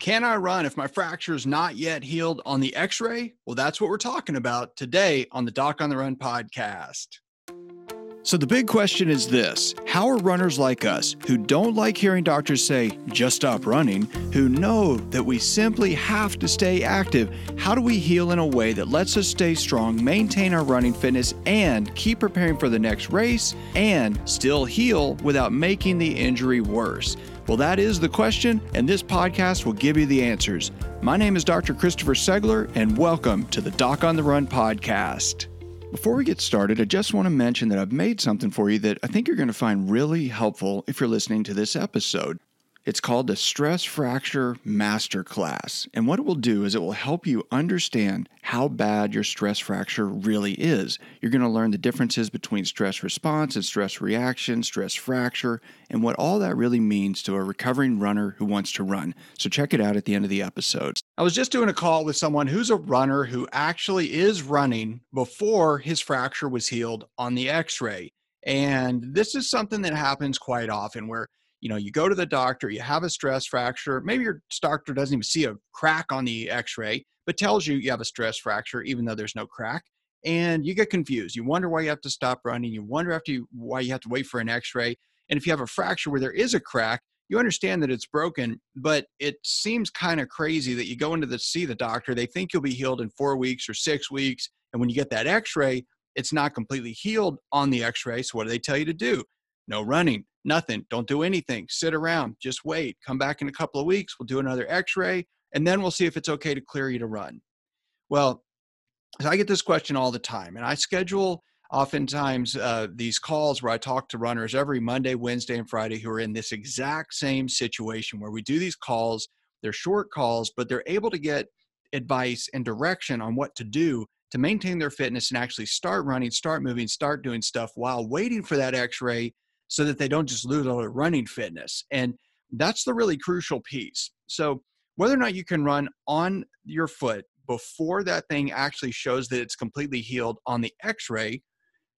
Can I run if my fracture is not yet healed on the x ray? Well, that's what we're talking about today on the Doc on the Run podcast. So, the big question is this How are runners like us, who don't like hearing doctors say, just stop running, who know that we simply have to stay active, how do we heal in a way that lets us stay strong, maintain our running fitness, and keep preparing for the next race, and still heal without making the injury worse? Well, that is the question, and this podcast will give you the answers. My name is Dr. Christopher Segler, and welcome to the Doc on the Run podcast. Before we get started, I just want to mention that I've made something for you that I think you're going to find really helpful if you're listening to this episode. It's called the Stress Fracture Masterclass. And what it will do is it will help you understand how bad your stress fracture really is. You're going to learn the differences between stress response and stress reaction, stress fracture, and what all that really means to a recovering runner who wants to run. So check it out at the end of the episode. I was just doing a call with someone who's a runner who actually is running before his fracture was healed on the x ray. And this is something that happens quite often where you know you go to the doctor you have a stress fracture maybe your doctor doesn't even see a crack on the x-ray but tells you you have a stress fracture even though there's no crack and you get confused. You wonder why you have to stop running you wonder after you, why you have to wait for an x-ray and if you have a fracture where there is a crack you understand that it's broken but it seems kind of crazy that you go into the see the doctor they think you'll be healed in four weeks or six weeks and when you get that x-ray it's not completely healed on the x-ray so what do they tell you to do? No running Nothing. Don't do anything. Sit around. Just wait. Come back in a couple of weeks. We'll do another x ray and then we'll see if it's okay to clear you to run. Well, I get this question all the time, and I schedule oftentimes uh, these calls where I talk to runners every Monday, Wednesday, and Friday who are in this exact same situation where we do these calls. They're short calls, but they're able to get advice and direction on what to do to maintain their fitness and actually start running, start moving, start doing stuff while waiting for that x ray so that they don't just lose all their running fitness. And that's the really crucial piece. So, whether or not you can run on your foot before that thing actually shows that it's completely healed on the x ray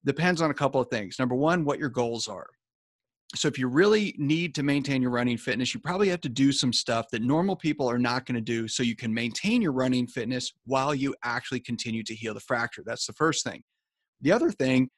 depends on a couple of things. Number one, what your goals are. So, if you really need to maintain your running fitness, you probably have to do some stuff that normal people are not going to do so you can maintain your running fitness while you actually continue to heal the fracture. That's the first thing. The other thing,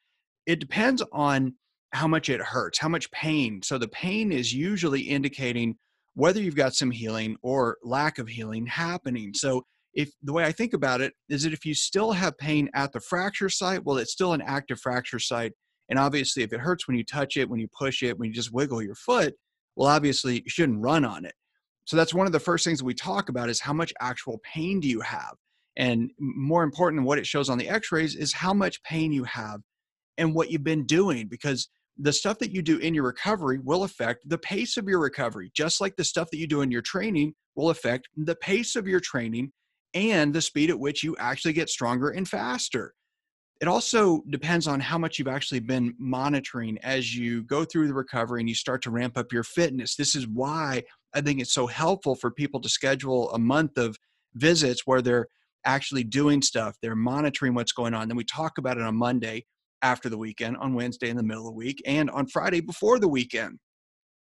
it depends on how much it hurts, how much pain. So the pain is usually indicating whether you've got some healing or lack of healing happening. So if the way I think about it is that if you still have pain at the fracture site, well, it's still an active fracture site. And obviously, if it hurts when you touch it, when you push it, when you just wiggle your foot, well, obviously, you shouldn't run on it. So that's one of the first things we talk about is how much actual pain do you have? And more important than what it shows on the x rays is how much pain you have and what you've been doing. Because the stuff that you do in your recovery will affect the pace of your recovery, just like the stuff that you do in your training will affect the pace of your training and the speed at which you actually get stronger and faster. It also depends on how much you've actually been monitoring as you go through the recovery and you start to ramp up your fitness. This is why I think it's so helpful for people to schedule a month of visits where they're actually doing stuff, they're monitoring what's going on. Then we talk about it on Monday after the weekend, on Wednesday in the middle of the week, and on Friday before the weekend.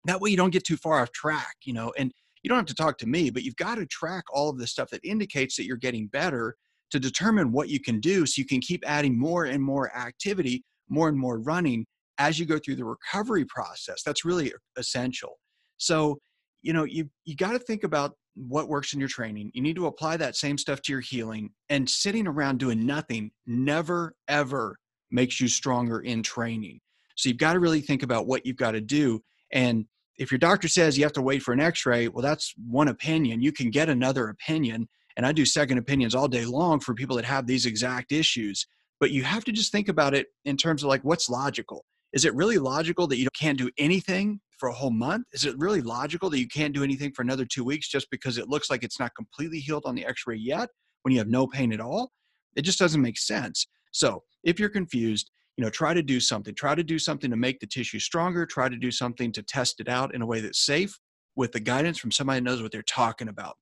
That way you don't get too far off track, you know, and you don't have to talk to me, but you've got to track all of the stuff that indicates that you're getting better to determine what you can do so you can keep adding more and more activity, more and more running as you go through the recovery process. That's really essential. So, you know, you you got to think about what works in your training. You need to apply that same stuff to your healing and sitting around doing nothing never ever makes you stronger in training. So you've got to really think about what you've got to do. And if your doctor says you have to wait for an x ray, well, that's one opinion. You can get another opinion. And I do second opinions all day long for people that have these exact issues. But you have to just think about it in terms of like what's logical. Is it really logical that you can't do anything for a whole month? Is it really logical that you can't do anything for another two weeks just because it looks like it's not completely healed on the x ray yet when you have no pain at all? It just doesn't make sense. So if you're confused, you know, try to do something. Try to do something to make the tissue stronger. Try to do something to test it out in a way that's safe with the guidance from somebody who knows what they're talking about.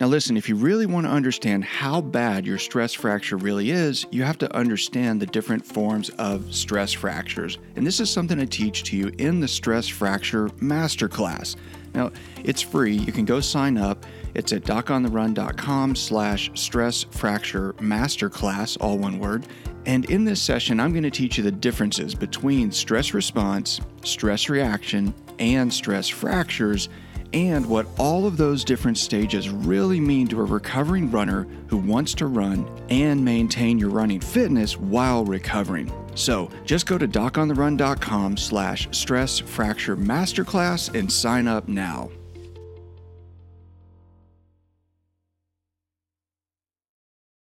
Now, listen, if you really want to understand how bad your stress fracture really is, you have to understand the different forms of stress fractures. And this is something I teach to you in the Stress Fracture Masterclass. Now, it's free. You can go sign up. It's at docontherun.com slash stress fracture masterclass, all one word. And in this session, I'm going to teach you the differences between stress response, stress reaction, and stress fractures, and what all of those different stages really mean to a recovering runner who wants to run and maintain your running fitness while recovering. So just go to docontherun.com slash stress fracture masterclass and sign up now.